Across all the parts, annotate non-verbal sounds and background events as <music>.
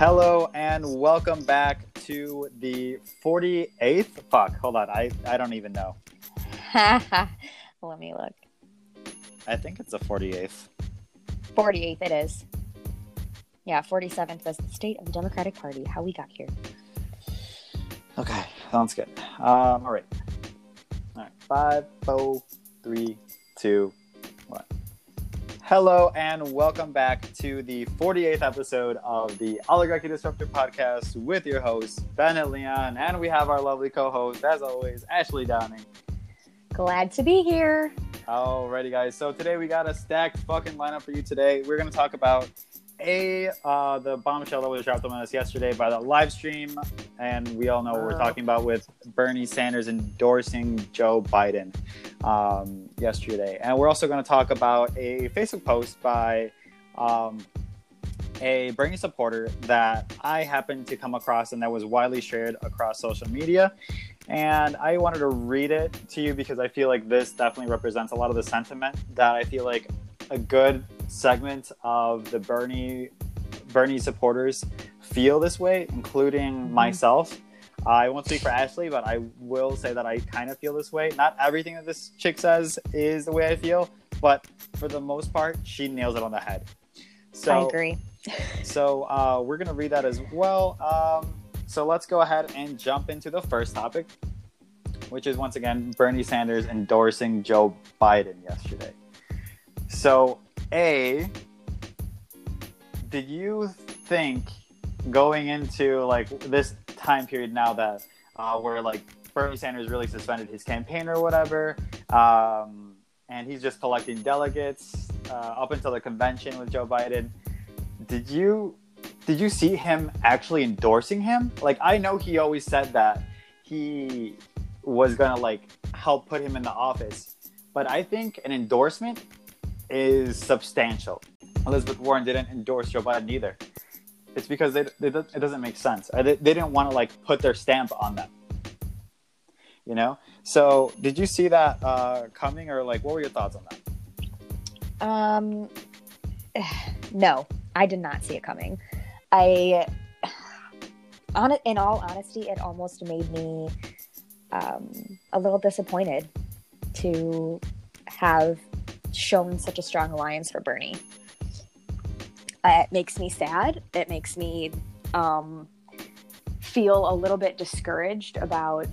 Hello and welcome back to the 48th. Fuck, hold on. I, I don't even know. <laughs> Let me look. I think it's the 48th. 48th it is. Yeah, 47th was the state of the Democratic Party. How we got here. Okay, sounds good. Um, all right. All right. Five, four, three, two. Hello and welcome back to the 48th episode of the Oligarchy Disruptor podcast with your host, Bennett Leon. And we have our lovely co host, as always, Ashley Downing. Glad to be here. Alrighty, guys. So today we got a stacked fucking lineup for you today. We're going to talk about a uh, the bombshell that was dropped on us yesterday by the live stream, and we all know what we're talking about with Bernie Sanders endorsing Joe Biden um, yesterday. And we're also going to talk about a Facebook post by um, a Bernie supporter that I happened to come across and that was widely shared across social media. And I wanted to read it to you because I feel like this definitely represents a lot of the sentiment that I feel like a good segment of the Bernie Bernie supporters feel this way, including mm-hmm. myself. I won't speak for Ashley, but I will say that I kind of feel this way. Not everything that this chick says is the way I feel, but for the most part, she nails it on the head. So, I agree. <laughs> so uh, we're gonna read that as well. Um, so let's go ahead and jump into the first topic, which is once again Bernie Sanders endorsing Joe Biden yesterday. So, A, did you think going into like this time period now that uh, where like Bernie Sanders really suspended his campaign or whatever, um, and he's just collecting delegates uh, up until the convention with Joe Biden, did you did you see him actually endorsing him? Like I know he always said that he was gonna like help put him in the office, but I think an endorsement is substantial. Elizabeth Warren didn't endorse Joe Biden either. It's because they, they, it doesn't make sense. They, they didn't want to like put their stamp on them. You know. So did you see that uh, coming, or like what were your thoughts on that? Um, <sighs> no, I did not see it coming. I, <sighs> on in all honesty, it almost made me um, a little disappointed to have shown such a strong alliance for Bernie. It makes me sad. It makes me um, feel a little bit discouraged about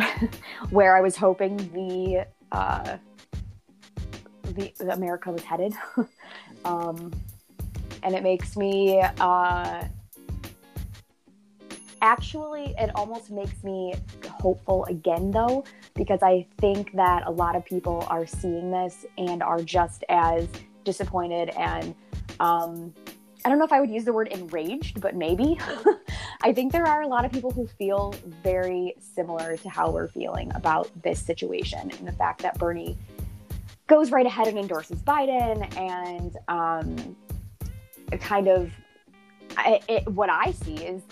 <laughs> where I was hoping the, uh, the, the America was headed. <laughs> um, and it makes me uh, actually it almost makes me hopeful again though because i think that a lot of people are seeing this and are just as disappointed and um, i don't know if i would use the word enraged but maybe <laughs> i think there are a lot of people who feel very similar to how we're feeling about this situation and the fact that bernie goes right ahead and endorses biden and um, kind of it, what I see is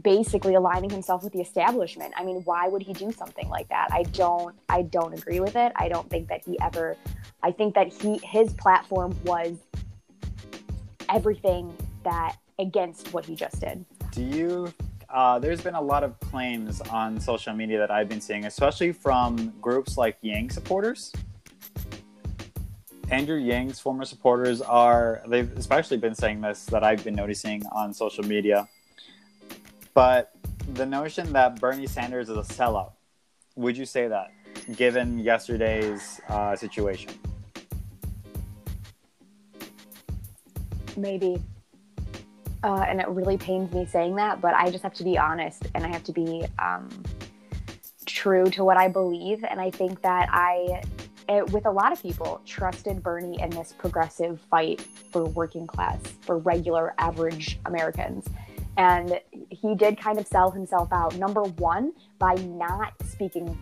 basically aligning himself with the establishment. I mean, why would he do something like that? I don't. I don't agree with it. I don't think that he ever. I think that he his platform was everything that against what he just did. Do you? Uh, there's been a lot of claims on social media that I've been seeing, especially from groups like Yang supporters, Andrew Yang's former supporters are, they've especially been saying this that I've been noticing on social media. But the notion that Bernie Sanders is a sellout, would you say that given yesterday's uh, situation? Maybe. Uh, and it really pains me saying that, but I just have to be honest and I have to be um, true to what I believe. And I think that I it, with a lot of people, trusted Bernie in this progressive fight for working class, for regular, average Americans. And he did kind of sell himself out. Number one, by not speaking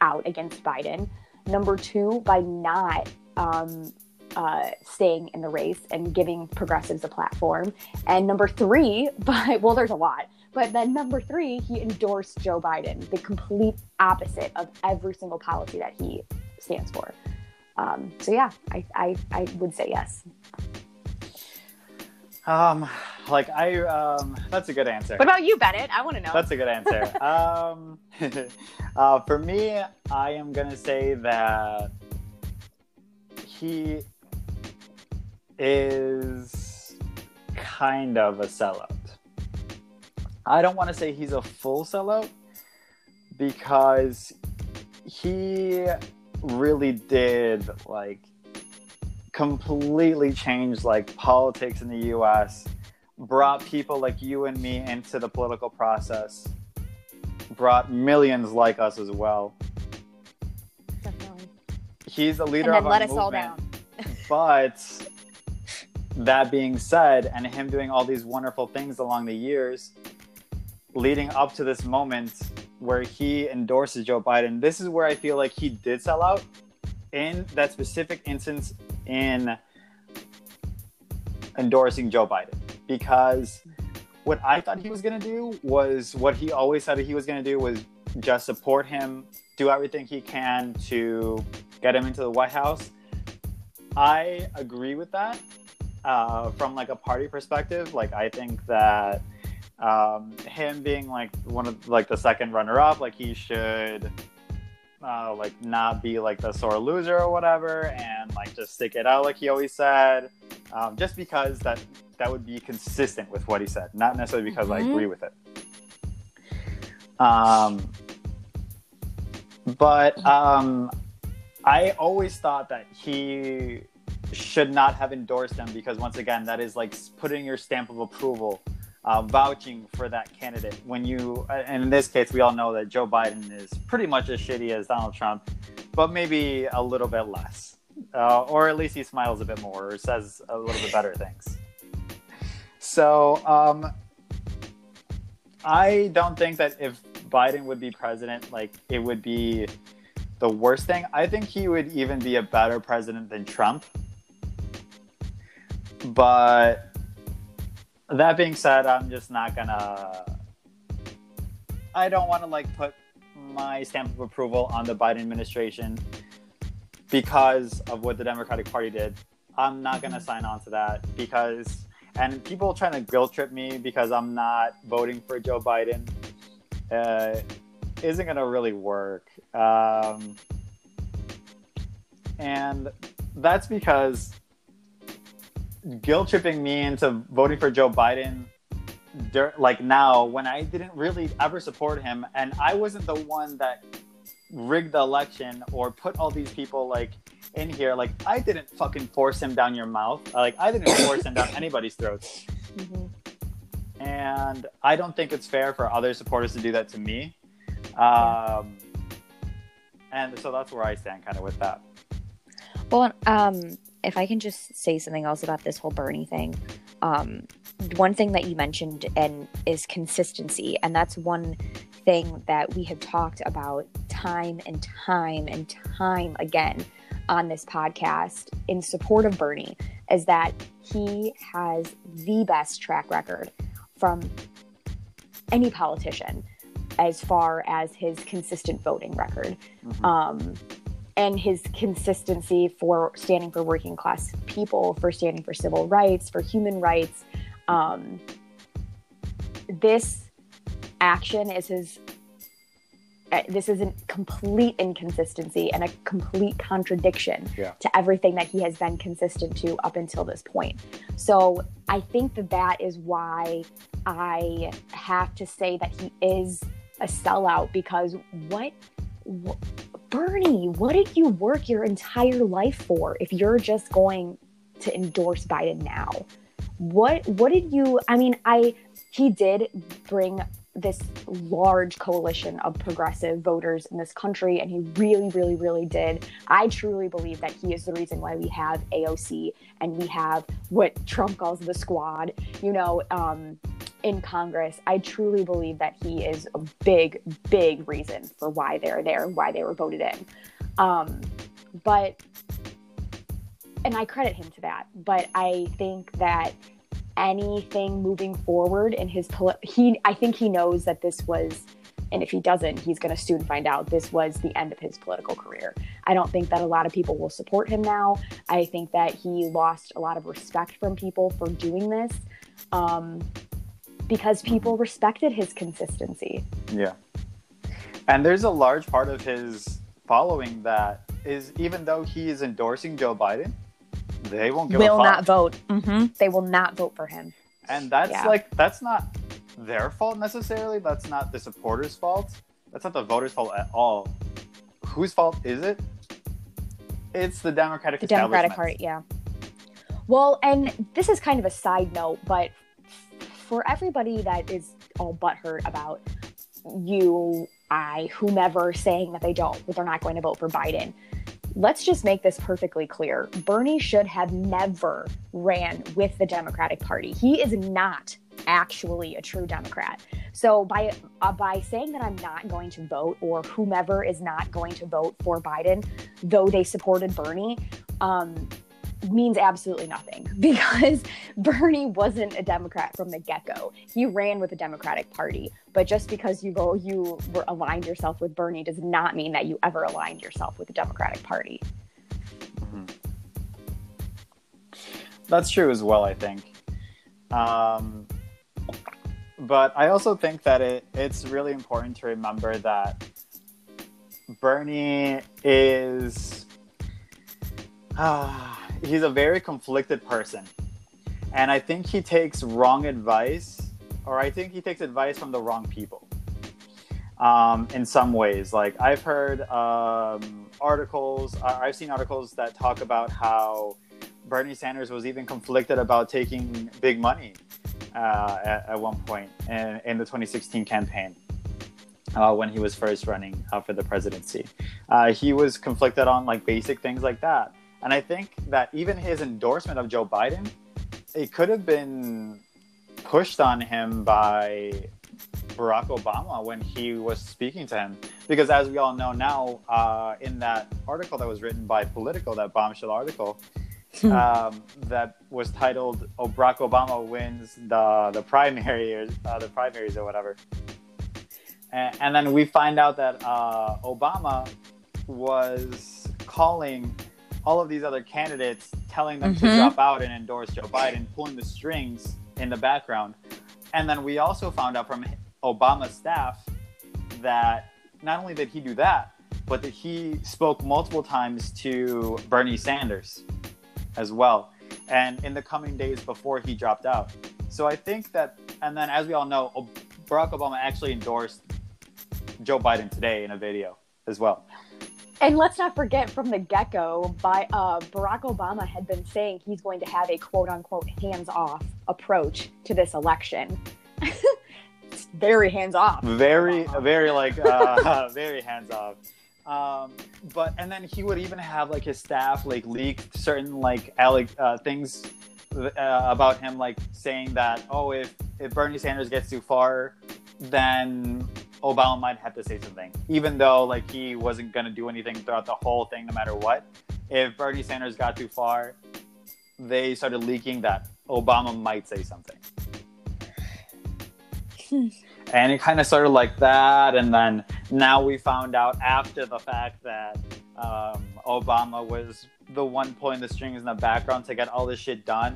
out against Biden. Number two, by not um, uh, staying in the race and giving progressives a platform. And number three, <laughs> by, well, there's a lot. But then number three, he endorsed Joe Biden, the complete opposite of every single policy that he stands for. Um, so yeah, I, I, I would say yes. Um, like I um that's a good answer. What about you, Bennett? I want to know. That's a good answer. <laughs> um, <laughs> uh, for me, I am gonna say that he is kind of a sellout. I don't want to say he's a full sellout because he really did like completely change like politics in the US, brought people like you and me into the political process, brought millions like us as well. Definitely. He's the leader And then of our let us movement, all down. <laughs> but that being said, and him doing all these wonderful things along the years, leading up to this moment where he endorses Joe Biden, this is where I feel like he did sell out in that specific instance in endorsing Joe Biden. Because what I thought he was going to do was what he always said he was going to do was just support him, do everything he can to get him into the White House. I agree with that uh, from like a party perspective. Like I think that um, him being like one of like the second runner up, like he should uh, like not be like the sore loser or whatever, and like just stick it out like he always said. Um, just because that that would be consistent with what he said, not necessarily because I Mhm. agree with it. Um, but um, I always thought that he should not have endorsed them because once again, that is like putting your stamp of approval, uh, vouching for that candidate. When you, and in this case, we all know that Joe Biden is pretty much as shitty as Donald Trump, but maybe a little bit less, uh, or at least he smiles a bit more or says a little bit better things. So um, I don't think that if Biden would be president, like it would be the worst thing. I think he would even be a better president than Trump. But that being said, I'm just not gonna. I don't want to like put my stamp of approval on the Biden administration because of what the Democratic Party did. I'm not gonna sign on to that because, and people trying to guilt trip me because I'm not voting for Joe Biden uh, isn't gonna really work. Um, and that's because guilt tripping me into voting for Joe Biden, like now, when I didn't really ever support him, and I wasn't the one that rigged the election or put all these people like in here. Like I didn't fucking force him down your mouth. Like I didn't force him down <coughs> anybody's throats. Mhm. And I don't think it's fair for other supporters to do that to me. Um, and so that's where I stand, kind of with that. Well, um, if I can just say something else about this whole Bernie thing, um, one thing that you mentioned and is consistency, and that's one thing that we have talked about time and time and time again on this podcast in support of Bernie, is that he has the best track record from any politician as far as his consistent voting record Mhm. um, and his consistency for standing for working class people, for standing for civil rights, for human rights. Um, this action is his. uh, This is a complete inconsistency and a complete contradiction Yeah. to everything that he has been consistent to up until this point. So I think that that is why I have to say that he is a sellout because what, what Bernie, what did you work your entire life for if you're just going to endorse Biden now? What what did you I mean, I he did bring this large coalition of progressive voters in this country and he really really really did. I truly believe that he is the reason why we have AOC and we have what Trump calls the squad, you know, um in Congress, I truly believe that he is a big, big reason for why they're there, why they were voted in. Um, but, and I credit him to that. But I think that anything moving forward in his, poli- he, I think he knows that this was, and if he doesn't, he's going to soon find out this was the end of his political career. I don't think that a lot of people will support him now. I think that he lost a lot of respect from people for doing this um, because people respected his consistency. Yeah. And there's a large part of his following that is even though he is endorsing Joe Biden, they won't give will not vote. Mm-hmm. They will not vote for him. And that's Yeah. like that's not their fault necessarily. That's not the supporters' fault. That's not the voters' fault at all. Whose fault is it? It's the Democratic The Democratic Party, yeah. Well, and this is kind of a side note, but for everybody that is all butthurt about you, I, whomever saying that they don't, that they're not going to vote for Biden, let's just make this perfectly clear. Bernie should have never ran with the Democratic Party. He is not actually a true Democrat. So by uh, by saying that I'm not going to vote or whomever is not going to vote for Biden, though they supported Bernie, um, means absolutely nothing <laughs> because Bernie wasn't a Democrat from the get go. He ran with the Democratic Party, but just because you go you were aligned yourself with Bernie does not mean that you ever aligned yourself with the Democratic Party. That's true as well, I think. Um, but I also think that it, it's really important to remember that Bernie is. ah, he's a very conflicted person. And I think he takes wrong advice, or I think he takes advice from the wrong people. Um, in some ways, like I've heard um, articles, I- I've seen articles that talk about how Bernie Sanders was even conflicted about taking big money uh, at, at one point in, in the 2016 campaign uh, when he was first running uh, for the presidency. Uh, he was conflicted on like basic things like that. And I think that even his endorsement of Joe Biden, it could have been pushed on him by Barack Obama when he was speaking to him. Because as we all know now, uh, in that article that was written by Politico, that bombshell article, um, that was titled "Oh, Barack Obama wins the the primary or uh, the primaries or whatever," and, and then we find out that uh, Obama was calling all of these other candidates, telling them to Mhm. drop out and endorse Joe Biden, pulling the strings in the background, and then we also found out from Obama's staff that not only did he do that, but that he spoke multiple times to Bernie Sanders as well, and in the coming days before he dropped out. So I think that, and then as we all know, Barack Obama actually endorsed Joe Biden today in a video as well. And let's not forget from the get go, by uh, Barack Obama had been saying he's going to have a quote unquote hands off approach to this election. it's <laughs> very hands off. Very, Obama. very like, uh, <laughs> <laughs> very hands off. Um, but and then he would even have like his staff like leak certain like uh, things uh, about him, like saying that oh, if if Bernie Sanders gets too far, then Obama might have to say something, even though like he wasn't gonna do anything throughout the whole thing, no matter what. If Bernie Sanders got too far, they started leaking that Obama might say something. and it kind of started like that, and then now we found out after the fact that um, Obama was the one pulling the strings in the background to get all this shit done.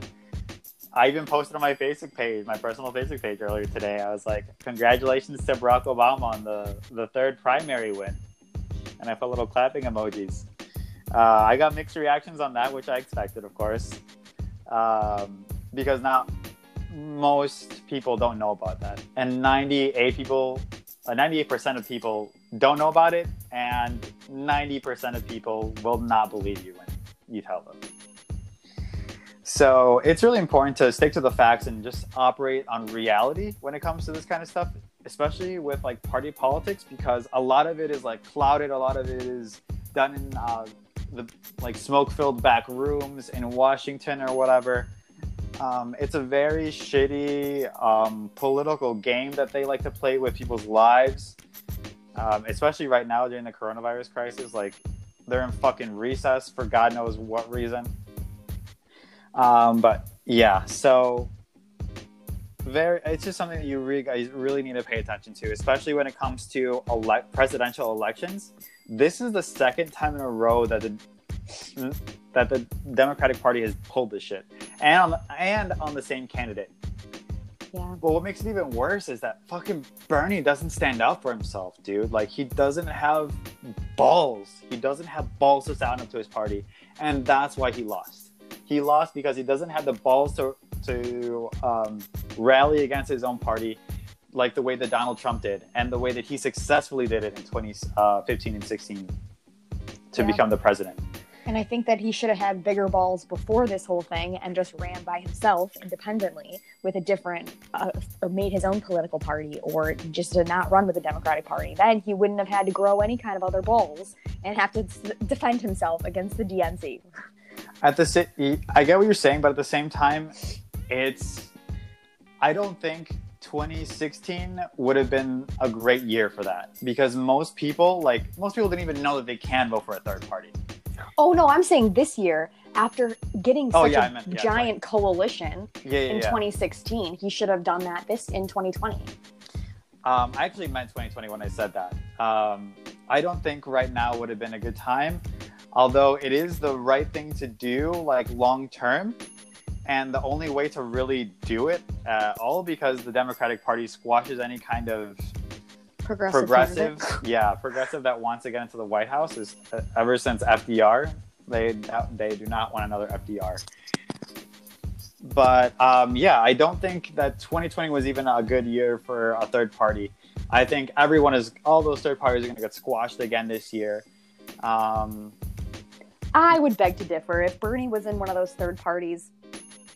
I even posted on my Facebook page, my personal Facebook page earlier today. I was like, "Congratulations to Barack Obama on the the third primary win," and I put little clapping emojis. Uh, I got mixed reactions on that, which I expected, of course, um, because now most people don't know about that, and 98 people, uh, 98% of people don't know about it, and 90% of people will not believe you when you tell them. So it's really important to stick to the facts and just operate on reality when it comes to this kind of stuff, especially with like party politics, because a lot of it is like clouded, a lot of it is done in uh, the like smoke-filled back rooms in Washington or whatever. Um, it's a very shitty um, political game that they like to play with people's lives, um, especially right now during the coronavirus crisis. Like they're in fucking recess for God knows what reason. Um, but yeah, so very, it's just something that you really, guys really need to pay attention to, especially when it comes to elect presidential elections, this is the second time in a row that the that the Democratic Party has pulled this shit, and on the, and on the same candidate. Yeah. But what makes it even worse is that fucking Bernie doesn't stand up for himself, dude. Like he doesn't have balls. He doesn't have balls to stand up to his party, and that's why he lost. He lost because he doesn't have the balls to to um, rally against his own party, like the way that Donald Trump did, and the way that he successfully did it in 2015 uh, and 16 to Yeah. become the president. And I think that he should have had bigger balls before this whole thing and just ran by himself independently with a different, uh, or made his own political party or just did not run with the Democratic Party. Then he wouldn't have had to grow any kind of other balls and have to s- defend himself against the DNC. <laughs> at the I get what you're saying, but at the same time, it's I don't think 2016 would have been a great year for that because most people like most people didn't even know that they can vote for a third party. Oh no, I'm saying this year after getting Oh, such yeah, a meant- yeah, giant coalition Yeah, in yeah. 2016, he should have done that this in 2020. Um, I actually meant 2020 when I said that. Um, I don't think right now would have been a good time, although it is the right thing to do, like long term, and the only way to really do it at all because the Democratic Party squashes any kind of Progressive. progressive, <laughs> yeah, progressive that wants to get into the White House is uh, ever since FDR, they they do not want another FDR. But um, yeah, I don't think that 2020 was even a good year for a third party. I think everyone is all those third parties are going to get squashed again this year. Um, I would beg to differ. If Bernie was in one of those third parties,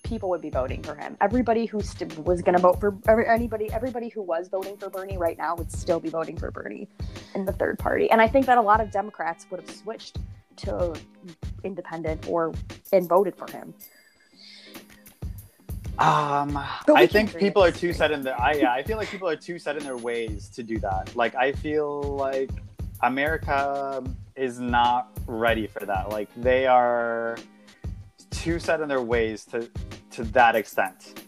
people would be voting for him. Everybody who st- was going to vote for every- anybody, everybody who was voting for Bernie right now would still be voting for Bernie in the third party. And I think that a lot of Democrats would have switched to independent or and voted for him. Um, I think people are too set in their. I yeah, I feel like people are too set in their ways to do that. Like I feel like America is not ready for that. Like they are too set in their ways to to that extent.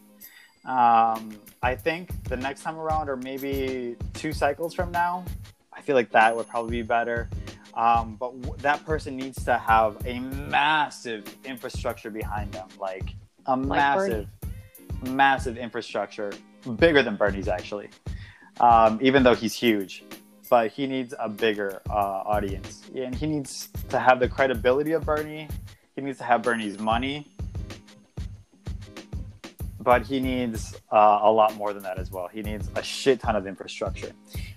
Um, I think the next time around, or maybe two cycles from now, I feel like that would probably be better. Um, but w- that person needs to have a massive infrastructure behind them, like a Like massive, massive infrastructure, bigger than Bernie's actually. Um, even though he's huge, but he needs a bigger uh, audience, and he needs to have the credibility of Bernie. He needs to have Bernie's money, but he needs uh, a lot more than that as well. He needs a shit ton of infrastructure.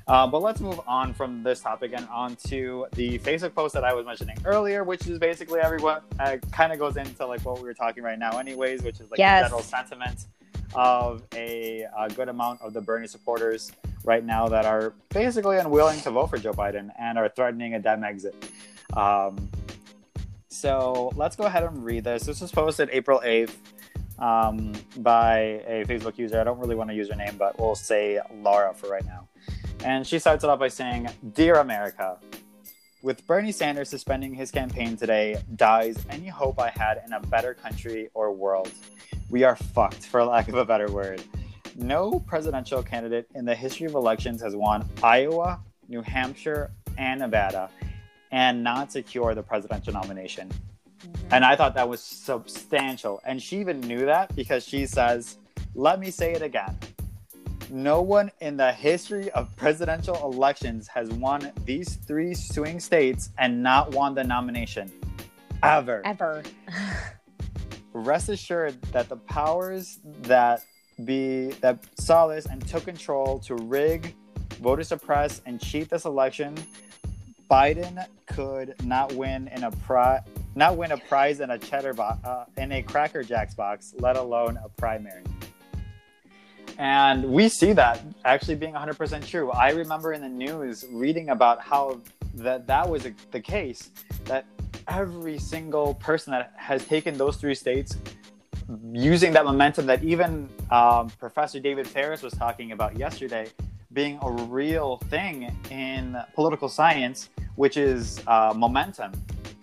Uh, but let's move on from this topic and on to the Facebook post that I was mentioning earlier, which is basically everyone uh, kind of goes into like what we were talking right now, anyways, which is like Yes. the general sentiment of a, a good amount of the Bernie supporters right now that are basically unwilling to vote for Joe Biden and are threatening a Dem exit. Um, so let's go ahead and read this. This was posted April 8th um, by a Facebook user. I don't really want to use her name, but we'll say Laura for right now. And she starts it off by saying, Dear America, with Bernie Sanders suspending his campaign today, dies any hope I had in a better country or world. We are fucked, for lack of a better word. No presidential candidate in the history of elections has won Iowa, New Hampshire, and Nevada and not secure the presidential nomination. And I thought that was substantial. And she even knew that because she says, let me say it again. No one in the history of presidential elections has won these three swing states and not won the nomination. Ever. Ever. <laughs> Rest assured that the powers that be that this and took control to rig, voter suppress, and cheat this election, Biden could not win in a pri- not win a prize in a cheddar box uh, in a Cracker Jacks box, let alone a primary. And we see that actually being 100% true. I remember in the news reading about how that that was the case that every single person that has taken those three states using that momentum that even um, Professor David Ferris was talking about yesterday being a real thing in political science, which is uh, momentum.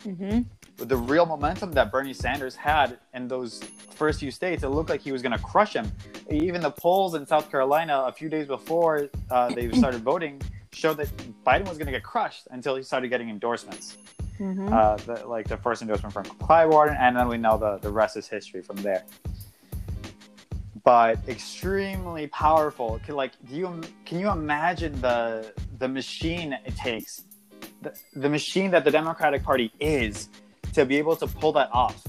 Mm-hmm. The real momentum that Bernie Sanders had in those first few states, it looked like he was going to crush him. Even the polls in South Carolina a few days before uh, they started voting showed that Biden was going to get crushed until he started getting endorsements. Mhm. Uh, the, like the first endorsement from Clyburn, and then we know the, the rest is history from there. But extremely powerful. Can, like, do you can you imagine the the machine it takes, the, the machine that the Democratic Party is, to be able to pull that off?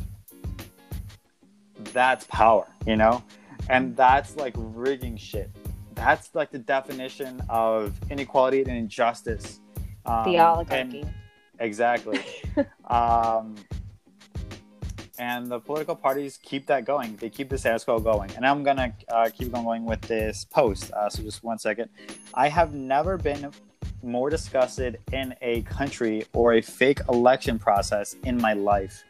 That's power, you know, and that's like rigging shit. That's like the definition of inequality and injustice. Um, the and- oligarchy. Exactly. <laughs> um, and the political parties keep that going. They keep the status quo going. And I'm going to uh, keep going with this post. Uh, so just one second. I have never been more disgusted in a country or a fake election process in my life.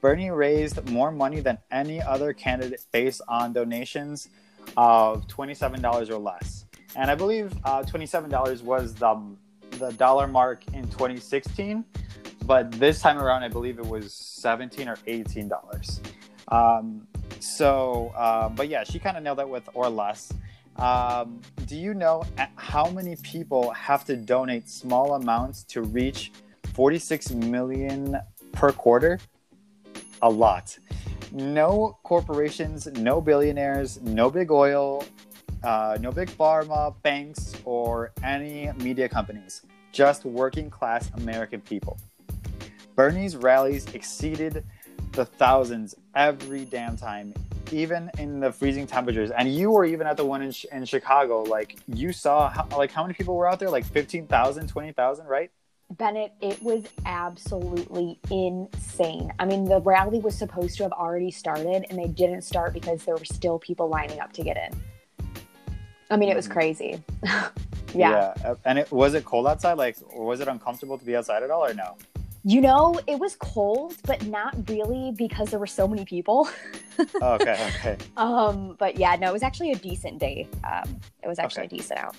Bernie raised more money than any other candidate based on donations of $27 or less. And I believe uh, $27 was the the dollar mark in 2016, but this time around, I believe it was 17 or 18 dollars. Um, so, uh, but yeah, she kind of nailed it with or less. Um, do you know how many people have to donate small amounts to reach 46 million per quarter? A lot. No corporations, no billionaires, no big oil, uh, no big pharma, banks, or any media companies. Just working class American people. Bernie's rallies exceeded the thousands every damn time, even in the freezing temperatures. And you were even at the one in, in Chicago. Like, you saw, how, like, how many people were out there? Like 15,000, 20,000, right? Bennett, it was absolutely insane. I mean, the rally was supposed to have already started, and they didn't start because there were still people lining up to get in. I mean, it was Mhm. crazy. <laughs> yeah. Uh, And it was it cold outside? Like, or was it uncomfortable to be outside at all, or no? You know, it was cold, but not really because there were so many people. Oh, okay, okay. <laughs> Um, but yeah, no, it was actually a decent day. Um, it was actually Okay. decent out.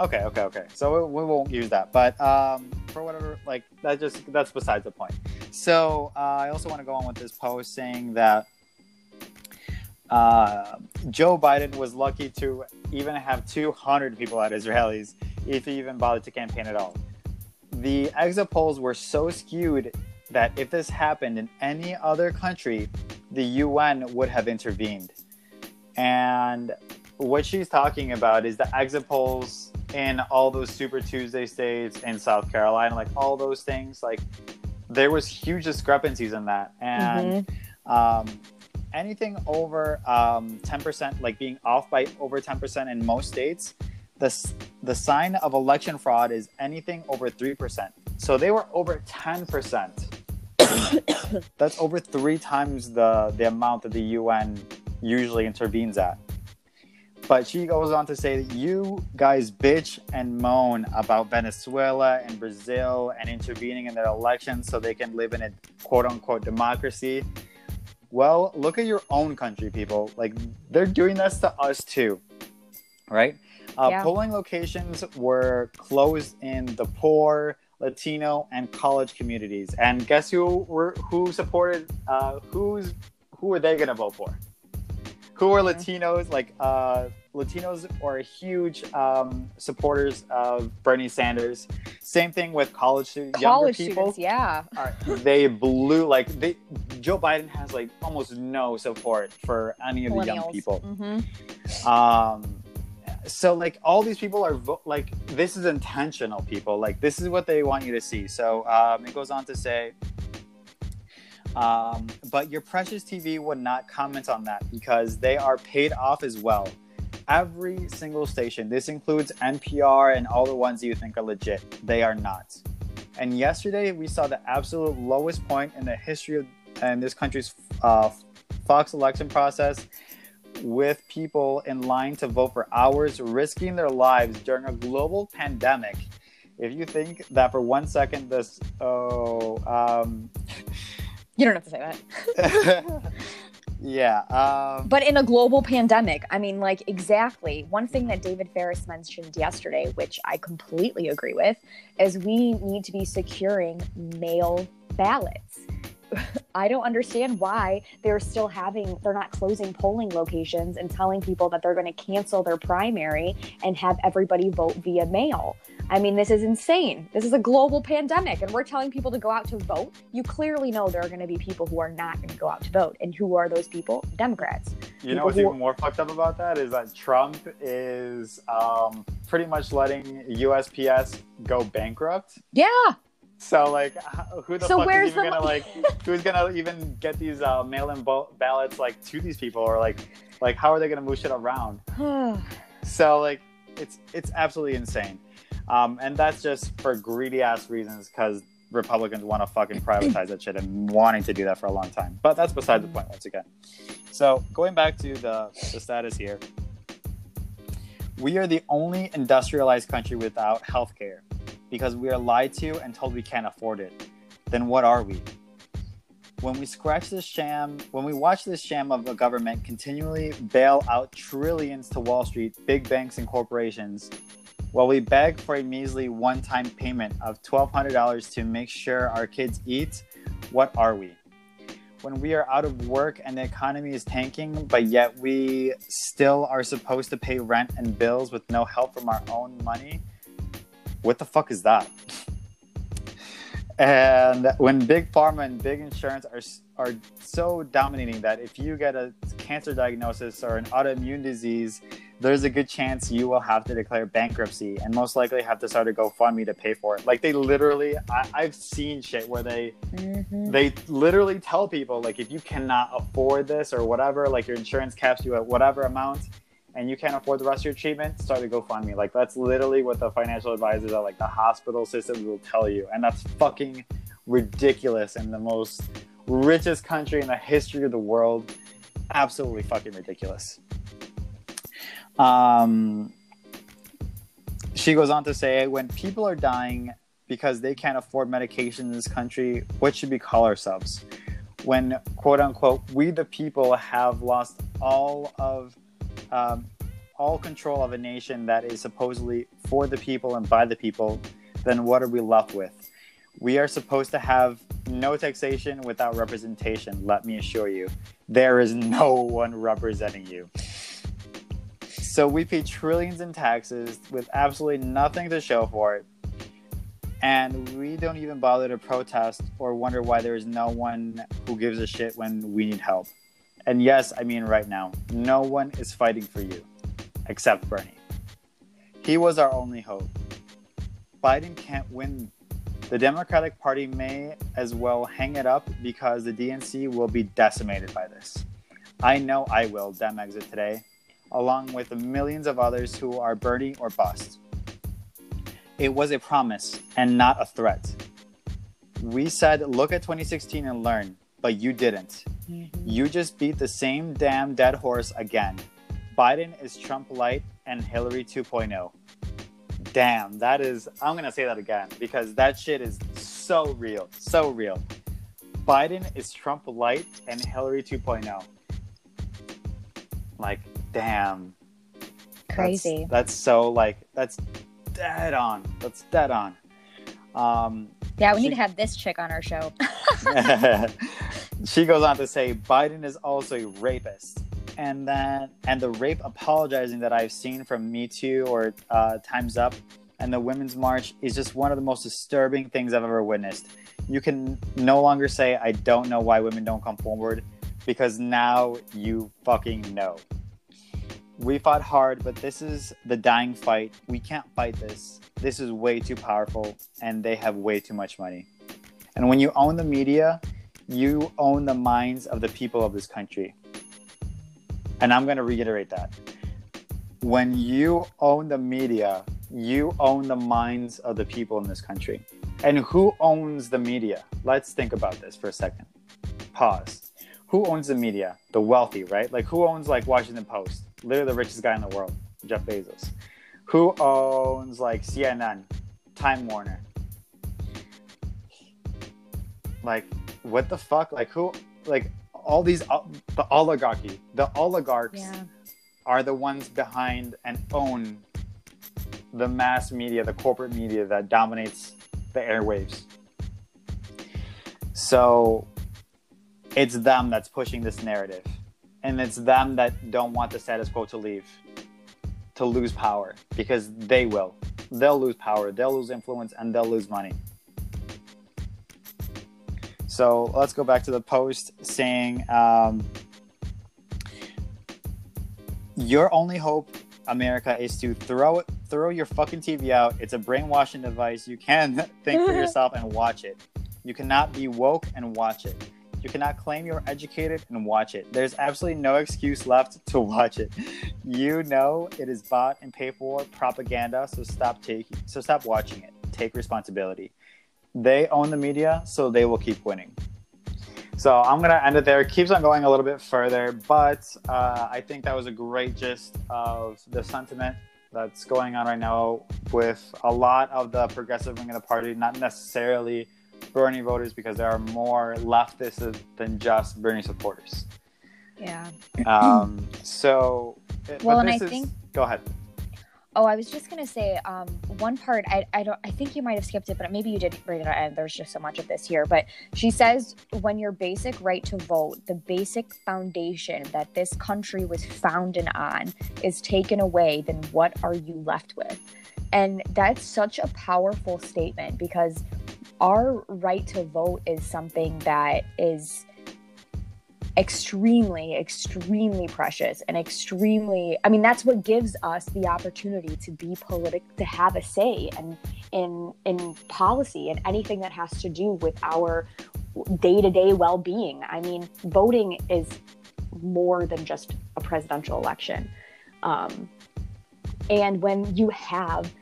Okay, okay, okay. So we, we won't use that, but um, for whatever, like that just that's besides the point. So uh, I also want to go on with this post saying that uh, Joe Biden was lucky to even have 200 people at Israelis if he even bothered to campaign at all. The exit polls were so skewed that if this happened in any other country, the UN would have intervened. And what she's talking about is the exit polls in all those Super Tuesday states in South Carolina, like all those things. Like there was huge discrepancies in that, and um, anything over um, 10%, like being off by over 10% in most states, the, the sign of election fraud is anything over 3%. So they were over 10%. <coughs> That's over three times the, the amount that the UN usually intervenes at. But she goes on to say that you guys bitch and moan about Venezuela and Brazil and intervening in their elections so they can live in a quote unquote democracy. Well, look at your own country, people. Like they're doing this to us too, right? Uh, Yeah. Polling locations were closed in the poor, Latino, and college communities. And guess who were who supported? Uh, who's who were they gonna vote for? Who are Latinos? Like uh, Latinos are huge um, supporters of Bernie Sanders. Same thing with college students, College younger people students, yeah. are they blew like they Joe Biden has like almost no support for any of the young people. Mhm. Um so like all these people are vo- like this is intentional people like this is what they want you to see so um, it goes on to say um, but your precious tv would not comment on that because they are paid off as well every single station this includes npr and all the ones you think are legit they are not and yesterday we saw the absolute lowest point in the history of in this country's uh, fox election process with people in line to vote for hours, risking their lives during a global pandemic. If you think that for one second, this oh um, <laughs> You don't have to say that. <laughs> yeah um, But in a global pandemic, I mean, like, exactly. One thing that David Ferris mentioned yesterday, which I completely agree with, is we need to be securing mail ballots. I don't understand why they're still having, they're not closing polling locations and telling people that they're going to cancel their primary and have everybody vote via mail. I mean, this is insane. This is a global pandemic, and we're telling people to go out to vote. You clearly know there are going to be people who are not going to go out to vote. And who are those people? Democrats. You know what's who... even more fucked up about that is that Trump is um, pretty much letting USPS go bankrupt. Yeah. So like, who the so fuck is even the... gonna like? Who's gonna even get these uh, mail-in ballots like to these people, or like, like how are they gonna move shit around? <sighs> so like, it's it's absolutely insane. Um, and that's just for greedy ass reasons because Republicans want to fucking privatize that shit and wanting to do that for a long time. But that's beside the point once again. So going back to the, the status here, we are the only industrialized country without healthcare because we are lied to and told we can't afford it. Then what are we? When we scratch this sham, when we watch this sham of a government continually bail out trillions to Wall Street, big banks, and corporations, while we beg for a measly one time payment of $1,200 to make sure our kids eat, what are we? When we are out of work and the economy is tanking, but yet we still are supposed to pay rent and bills with no help from our own money, what the fuck is that? and when big pharma and big insurance are are so dominating that if you get a cancer diagnosis or an autoimmune disease there's a good chance you will have to declare bankruptcy and most likely have to start a GoFundMe to pay for it. Like they literally, I, have seen shit where they mm-hmm. they literally tell people like if you cannot afford this or whatever, like your insurance caps you at whatever amount, and you can't afford the rest of your treatment, start a GoFundMe. Like that's literally what the financial advisors at like the hospital systems will tell you, and that's fucking ridiculous in the most richest country in the history of the world. Absolutely fucking ridiculous. Um, she goes on to say, when people are dying because they can't afford medication in this country, what should we call ourselves? When, quote unquote, we the people have lost all of um, all control of a nation that is supposedly for the people and by the people, then what are we left with? We are supposed to have no taxation without representation, let me assure you. There is no <laughs> one representing you. So we pay trillions in taxes with absolutely nothing to show for it. And we don't even bother to protest or wonder why there is no one who gives a shit when we need help. And yes, I mean right now, no one is fighting for you except Bernie. He was our only hope. Biden can't win. The Democratic Party may as well hang it up because the DNC will be decimated by this. I know I will, Dem exit today along with the millions of others who are Bernie or bust. It was a promise and not a threat. We said, look at 2016 and learn, but you didn't. You just beat the same damn dead horse again. Biden is Trump light and Hillary 2.0. Damn, that is, I'm gonna say that again because that shit is so real, so real. Biden is Trump light and Hillary 2.0. Like, damn. Crazy. That's, that's, so like that's dead on. That's dead on. Um, yeah, we she, need to have this chick on our show. <laughs> <laughs> she goes on to say Biden is also a rapist, and that and the rape apologizing that I've seen from Me Too or uh, Times Up and the Women's March is just one of the most disturbing things I've ever witnessed. You can no longer say I don't know why women don't come forward because now you fucking know. We fought hard, but this is the dying fight. We can't fight this. This is way too powerful, and they have way too much money. And when you own the media, you own the minds of the people of this country. And I'm going to reiterate that. When you own the media, you own the minds of the people in this country. And who owns the media? Let's think about this for a second. Pause. Who owns the media? The wealthy, right? Like who owns like Washington Post? literally the richest guy in the world, Jeff Bezos, who owns like CNN, Time Warner. Like, what the fuck? Like, who? Like, all these, uh, the oligarchy, the oligarchs yeah. are the ones behind and own the mass media, the corporate media that dominates the airwaves. So, it's them that's pushing this narrative and it's them that don't want the status quo to leave to lose power because they will. They'll lose power, they'll lose influence, and they'll lose money. So let's go back to the post saying, um, Your only hope, America, is to throw it, throw your fucking TV out. It's a brainwashing device. You can <laughs> think for <laughs> yourself and watch it. You cannot be woke and watch it. You cannot claim you're educated and watch it. There's absolutely no excuse left to watch it. You know it is bought and paid for propaganda, so stop taking so stop watching it. Take responsibility. They own the media, so they will keep winning. So I'm gonna end it there. It keeps on going a little bit further, but uh, I think that was a great gist of the sentiment that's going on right now with a lot of the progressive wing of the party, not necessarily Bernie voters because there are more leftists than just Bernie supporters. Yeah. Um, so, well, and I is, think. Go ahead. Oh, I was just gonna say um, one part. I, I don't. I think you might have skipped it, but maybe you did bring it. And there's just so much of this here. But she says, when your basic right to vote, the basic foundation that this country was founded on, is taken away, then what are you left with? And that's such a powerful statement because our right to vote is something that is extremely extremely precious and extremely i mean that's what gives us the opportunity to be politic to have a say and in in policy and anything that has to do with our day-to-day well-being. I mean voting is more than just a presidential election. Um, and when you have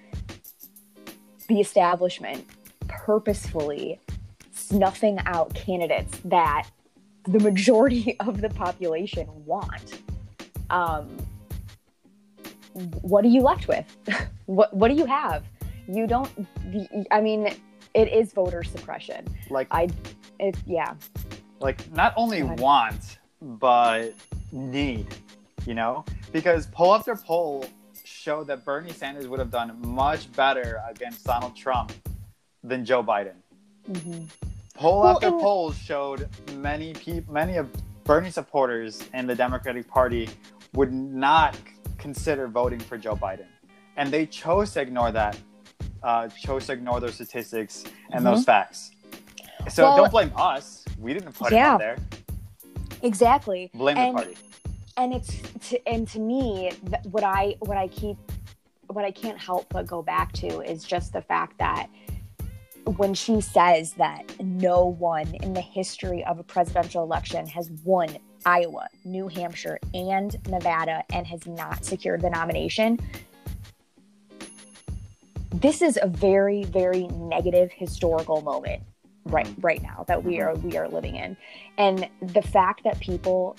the establishment purposefully snuffing out candidates that the majority <laughs> of the population want. Um, what are you left with? <laughs> what What do you have? You don't. I mean, it is voter suppression. Like I, it yeah. Like not only want but need, you know, because poll after poll showed that Bernie Sanders would have done much better against Donald Trump than Joe Biden. Mm-hmm. Poll well, after poll showed many people, many of Bernie supporters in the Democratic Party would not consider voting for Joe Biden, and they chose to ignore that, uh, chose to ignore those statistics and mm-hmm. those facts. So well, don't blame us. We didn't put yeah, it out there. Exactly. Blame and, the party. And it's to, and to me, what I what I keep what I can't help but go back to is just the fact that when she says that no one in the history of a presidential election has won Iowa, New Hampshire, and Nevada and has not secured the nomination, this is a very, very negative historical moment right right now that we are we are living in. And the fact that people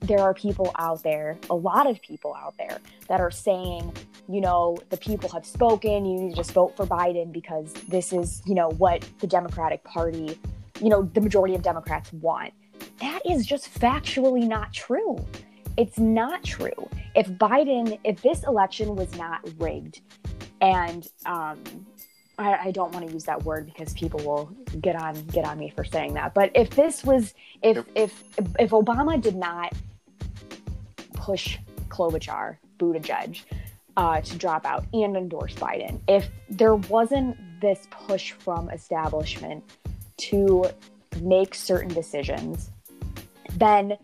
there are people out there, a lot of people out there, that are saying, you know, the people have spoken, you need to just vote for Biden because this is, you know, what the Democratic Party, you know, the majority of Democrats want. That is just factually not true. It's not true. If Biden, if this election was not rigged, and um, I, I, don't want to use that word because people will get on get on me for saying that. But if this was, if if if Obama did not push Klobuchar, Buttigieg, uh, to drop out and endorse Biden. If there wasn't this push from establishment to make certain decisions, then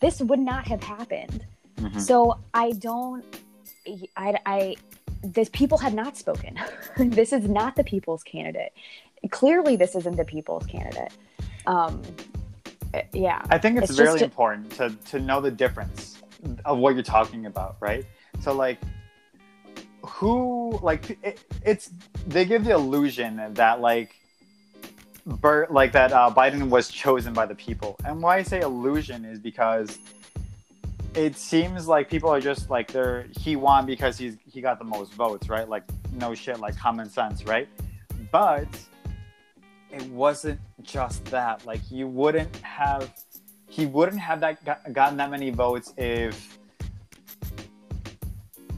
this would not have happened. Mm-hmm. So I don't, I, I, this people have not spoken. <laughs> this is not the people's candidate. Clearly, this isn't the people's candidate. Um, yeah, I think it's, it's really important to to know the difference of what you're talking about, right? So like who like it, it's they give the illusion that like Bert like that uh, Biden was chosen by the people. And why I say illusion is because it seems like people are just like they're he won because he's he got the most votes, right? Like no shit, like common sense, right? But it wasn't just that. Like you wouldn't have he wouldn't have that gotten that many votes if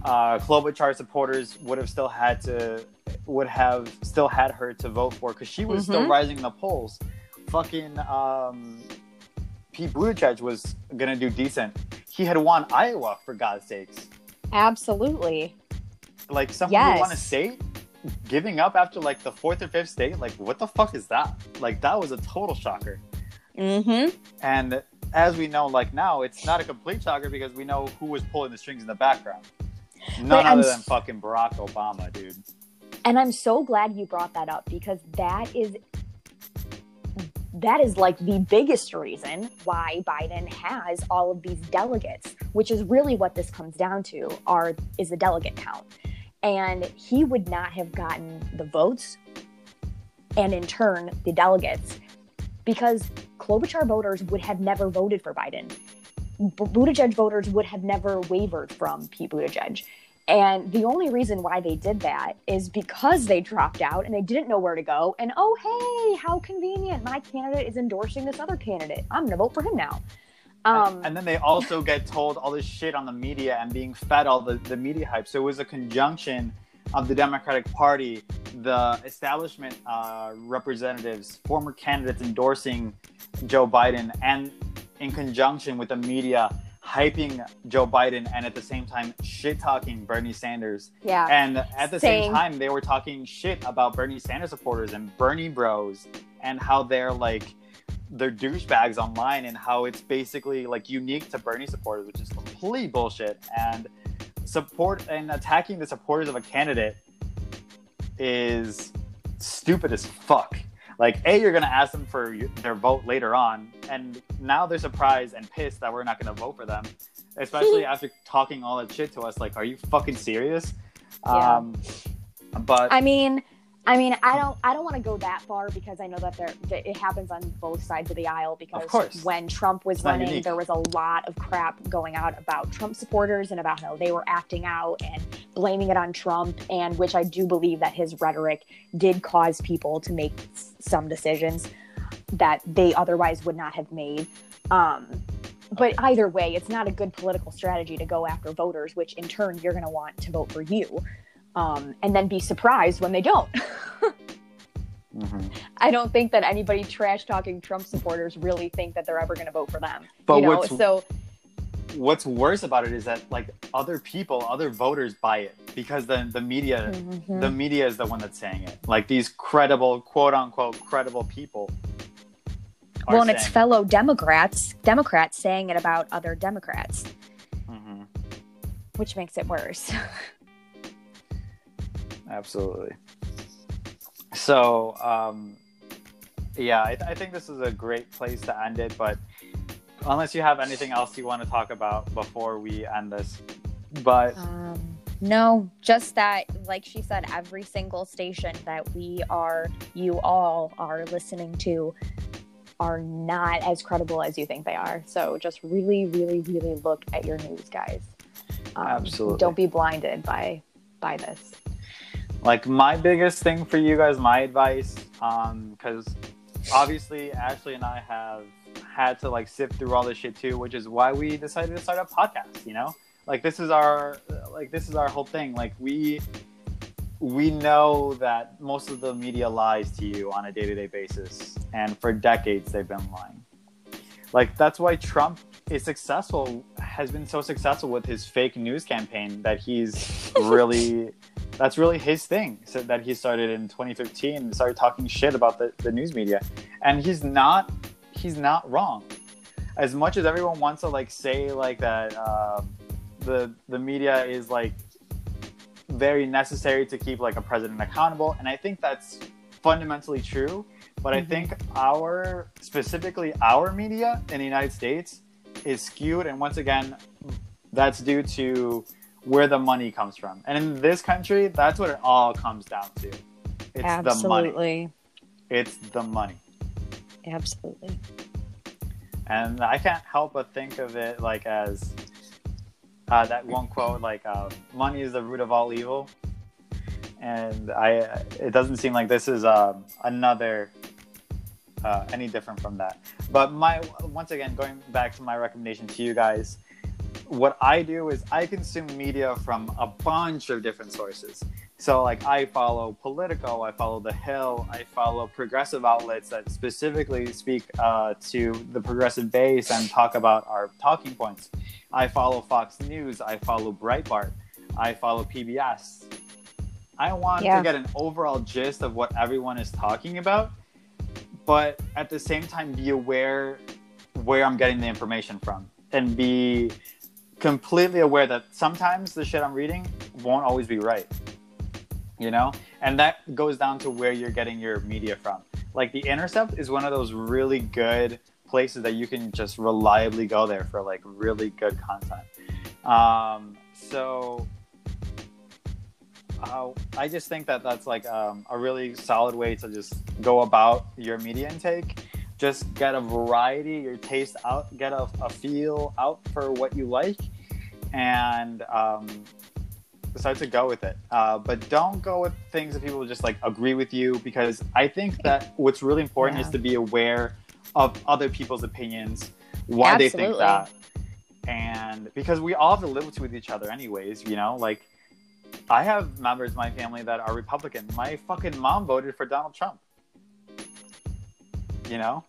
uh, Klobuchar supporters would have still had to would have still had her to vote for because she was mm-hmm. still rising in the polls. Fucking um, Pete Buttigieg was gonna do decent. He had won Iowa for God's sakes. Absolutely. Like someone Yes. who won a state, giving up after like the fourth or fifth state. Like, what the fuck is that? Like, that was a total shocker. Mm-hmm. And as we know, like now, it's not a complete shocker because we know who was pulling the strings in the background. None But I'm other than fucking Barack Obama, dude. And I'm so glad you brought that up because that is that is like the biggest reason why Biden has all of these delegates, which is really what this comes down to are is the delegate count. And he would not have gotten the votes and in turn the delegates because Klobuchar voters would have never voted for Biden. Buttigieg voters would have never wavered from Pete Buttigieg. And the only reason why they did that is because they dropped out and they didn't know where to go. And oh, hey, how convenient. My candidate is endorsing this other candidate. I'm going to vote for him now. Um, and then they also get told all this shit on the media and being fed all the, the media hype. So it was a conjunction of the Democratic Party, the establishment uh, representatives, former candidates endorsing Joe Biden, and in conjunction with the media hyping Joe Biden and at the same time shit talking Bernie Sanders. yeah. And at the Saying- same time, they were talking shit about Bernie Sanders supporters and Bernie bros and how they're like they're douchebags online and how it's basically like unique to Bernie supporters, which is complete bullshit. And support and attacking the supporters of a candidate is stupid as fuck. Like, A, you're going to ask them for their vote later on, and now they're surprised and pissed that we're not going to vote for them, especially <laughs> after talking all that shit to us. Like, are you fucking serious? Yeah. Um, but I mean, I mean, I don't, I don't want to go that far because I know that there, that it happens on both sides of the aisle. Because when Trump was It's running, there was a lot of crap going out about Trump supporters and about how they were acting out and blaming it on Trump, and which I do believe that his rhetoric did cause people to make some decisions that they otherwise would not have made. Um, but either way, it's not a good political strategy to go after voters, which in turn you're going to want to vote for you, um, and then be surprised when they don't. <laughs> Mhm. I don't think that anybody trash talking Trump supporters really think that they're ever going to vote for them. But you know, what's- so what's worse about it is that like other people, other voters buy it because the the media Mm-hmm. the media is the one that's saying it. Like these credible, quote unquote, credible people. well, and it's fellow Democrats, Democrats saying it about other Democrats. Mhm. which makes it worse. <laughs> Absolutely. So, um, yeah, I, I think this is a great place to end it. But unless you have anything else you want to talk about before we end this, but Um, no, just that, like she said, every single station that we are, you all are listening to, are not as credible as you think they are. So just really, really, really look at your news, guys. Um, Absolutely. Don't be blinded by by this. Like my biggest thing for you guys, my advice, um, because obviously Ashley and I have had to like sift through all this shit too, which is why we decided to start a podcast. You know, like this is our like this is our whole thing. Like we we know that most of the media lies to you on a day to day basis, and for decades they've been lying. Like that's why Trump is successful, has been so successful with his fake news campaign that he's <laughs> really that's really his thing. So that he started in 2015 and started talking shit about the, the news media. And he's not he's not wrong. As much as everyone wants to like say like that um, the the media is like very necessary to keep like a president accountable and I think that's fundamentally true. But I Mhm. think our specifically our media in the United States is skewed and once again that's due to where the money comes from. And in this country, that's what it all comes down to. It's the money. It's the money. absolutely. And I can't help but think of it like as uh, that one quote, like uh, "money is the root of all evil," and I it doesn't seem like this is um, another uh, any different from that. But my once again going back to my recommendation to you guys, what I do is I consume media from a bunch of different sources. So like I follow Politico, I follow The Hill, I follow progressive outlets that specifically speak uh, to the progressive base and talk about our talking points. I follow Fox News, I follow Breitbart, I follow PBS. I want Yeah. to get an overall gist of what everyone is talking about, but at the same time be aware where I'm getting the information from and be completely aware that sometimes the shit I'm reading won't always be right. You know? And that goes down to where you're getting your media from. Like The Intercept is one of those really good places that you can just reliably go there for like really good content. Um, so uh, I just think that that's like um, a really solid way to just go about your media intake. Just get a variety, your taste out, get a, a feel out for what you like, and um, decide to go with it. Uh, but don't go with things that people just like agree with you because I think that what's really important Yeah. is to be aware of other people's opinions, why they think that, and because we all have to live with each other anyways. You know, like I have members of my family that are Republican. My fucking mom voted for Donald Trump. You know,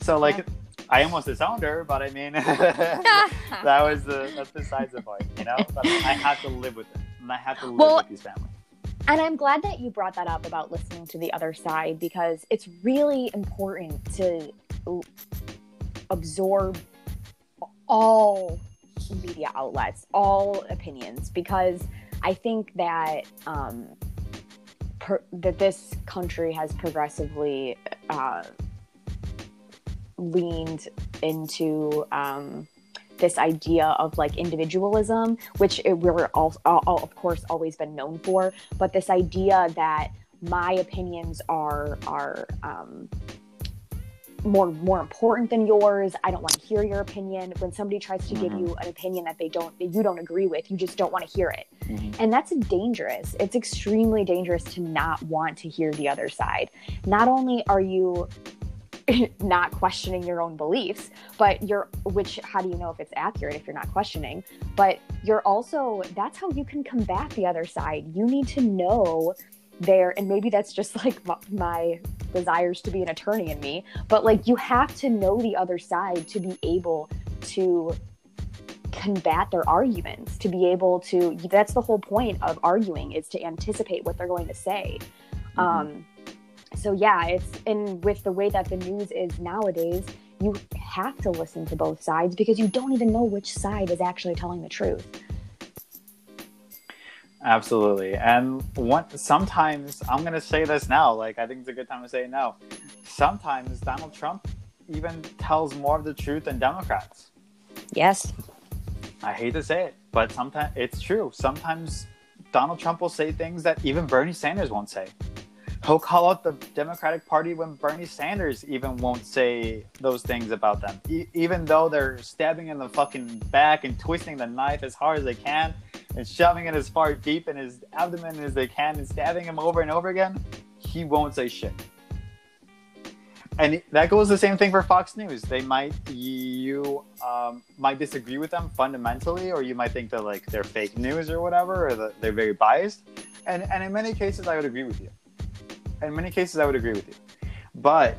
so like Yeah. I almost disowned her, but I mean <laughs> that was the that's besides the point. You know, but I have to live with it, and I have to live Well, with these families. And I'm glad that you brought that up about listening to the other side because it's really important to absorb all media outlets, all opinions, because I think that um, per- that this country has progressively uh, leaned into um, this idea of like individualism, which it, we're all, all, all, of course, always been known for, but this idea that my opinions are are um, more more important than yours. I don't want to hear your opinion. When somebody tries to give Mhm. you an opinion that they don't that you don't agree with, you just don't want to hear it. Mhm. And that's dangerous. It's extremely dangerous to not want to hear the other side. Not only are you <laughs> not questioning your own beliefs, but you're, which, how do you know if it's accurate if you're not questioning? But you're also, that's how you can combat the other side. You need to know there, and maybe that's just <laughs> like my, my desires to be an attorney in me, but like you have to know the other side to be able to combat their arguments to be able to that's the whole point of arguing is to anticipate what they're going to say Mhm. um so yeah it's and with the way that the news is nowadays you have to listen to both sides because you don't even know which side is actually telling the truth Absolutely. And one, sometimes I'm going to say this now. Like, I think it's a good time to say it now. Sometimes Donald Trump even tells more of the truth than Democrats. yes I hate to say it, but sometimes it's true. Sometimes Donald Trump will say things that even Bernie Sanders won't say. He'll call out the Democratic Party when Bernie Sanders even won't say those things about them, e- even though they're stabbing in the fucking back and twisting the knife as hard as they can and shoving it as far deep in his abdomen as they can and stabbing him over and over again. He won't say shit. And that goes the same thing for Fox News. They might you um, might disagree with them fundamentally, or you might think that like they're fake news or whatever, or that they're very biased. And and in many cases, I would agree with you. In many cases, I would agree with you. But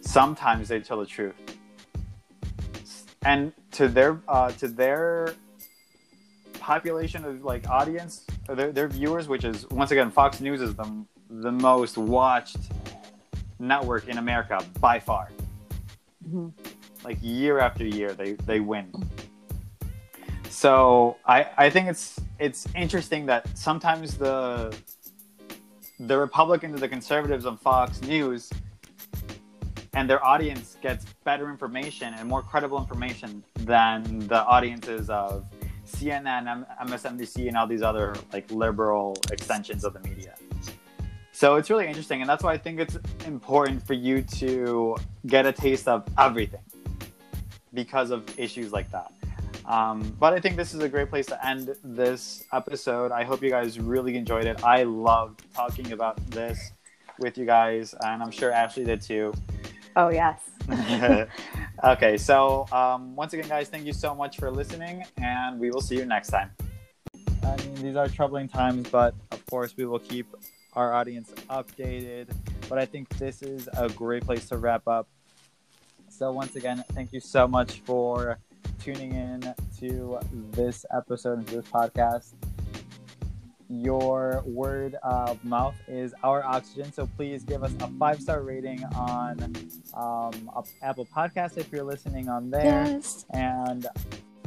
sometimes they tell the truth, and to their uh, to their population of like audience, or their, their viewers, which is once again Fox News is the the most watched network in America by far. Mhm. Like year after year, they they win. So I I think it's it's interesting that sometimes the the Republicans, the conservatives on Fox News, and their audience gets better information and more credible information than the audiences of CNN, MSNBC, and all these other like liberal extensions of the media. So it's really interesting, and that's why I think it's important for you to get a taste of everything because of issues like that. Um, but I think this is a great place to end this episode. I hope you guys really enjoyed it. I loved talking about this with you guys, and I'm sure Ashley did too. oh yes <laughs> okay, so um, once again, guys, thank you so much for listening, and we will see you next time. I mean, these are troubling times, but of course, we will keep our audience updated. But I think this is a great place to wrap up. So, once again, thank you so much for tuning in to this episode of this podcast. Your word of mouth is our oxygen. So please give us a five star rating on um, Apple Podcast if you're listening on there. Yes. And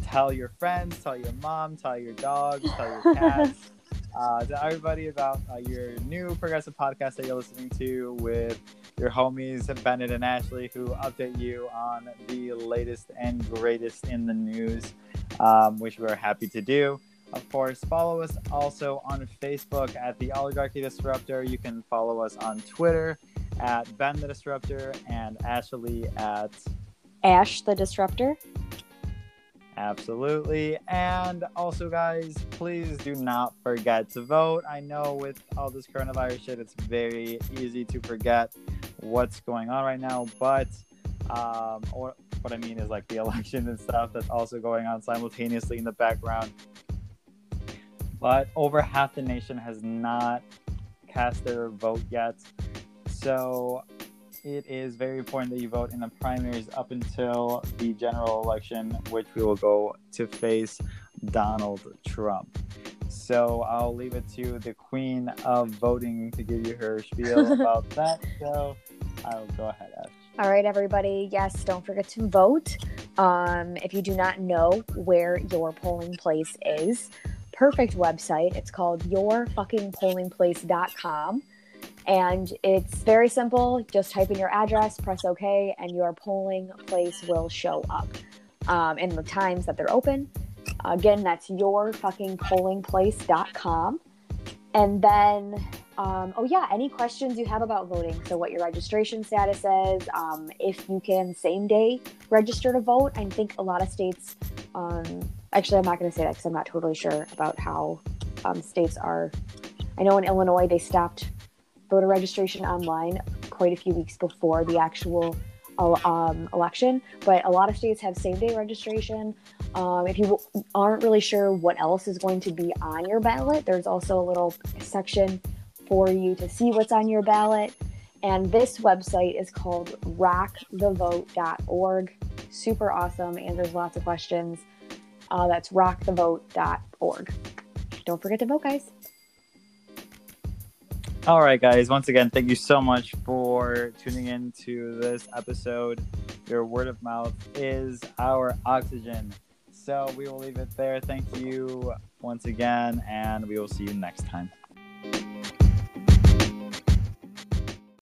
tell your friends, tell your mom, tell your dogs, tell your cats, <laughs> uh, tell everybody about uh, your new progressive podcast that you're listening to with your homies Bennett and Ashley, who update you on the latest and greatest in the news, um, which we're happy to do. Of course, follow us also on Facebook at the Oligarchy Disruptor. You can follow us on Twitter at Ben the Disruptor and Ashley at Ash the Disruptor. Absolutely. And also, guys, please do not forget to vote. I know with all this coronavirus shit, it's very easy to forget what's going on right now. But um, or, what I mean is like the <laughs> election and stuff that's also going on simultaneously in the background. But over half the nation has not cast their vote yet. So it is very important that you vote in the primaries up until the general election, which we will go to face Donald Trump. So I'll leave it to the queen of voting to give you her spiel <laughs> about that. So I'll go ahead, Ash. All right, everybody. Yes, don't forget to vote. Um, if you do not know where your polling place is, perfect website. It's called yourfuckingpollingplace.com. And it's very simple. Just type in your address, press OK, and your polling place will show up. Um, and the times that they're open. Again, that's yourfuckingpollingplace.com. And then, um, oh yeah, any questions you have about voting? So, what your registration status is, um, if you can same day register to vote. I think a lot of states, um, actually, I'm not going to say that because I'm not totally sure about how um, states are. I know in Illinois they stopped voter registration online quite a few weeks before the actual um, election, but a lot of states have same day registration. Um, if you aren't really sure what else is going to be on your ballot, there's also a little section for you to see what's on your ballot. And this website is called rockthevote.org. Super awesome, answers lots of questions. Uh, that's rockthevote.org. Don't forget to vote, guys. All right, guys. Once again, thank you so much for tuning in to this episode. Your word of mouth is our oxygen. So we will leave it there. Thank you once again, and we will see you next time.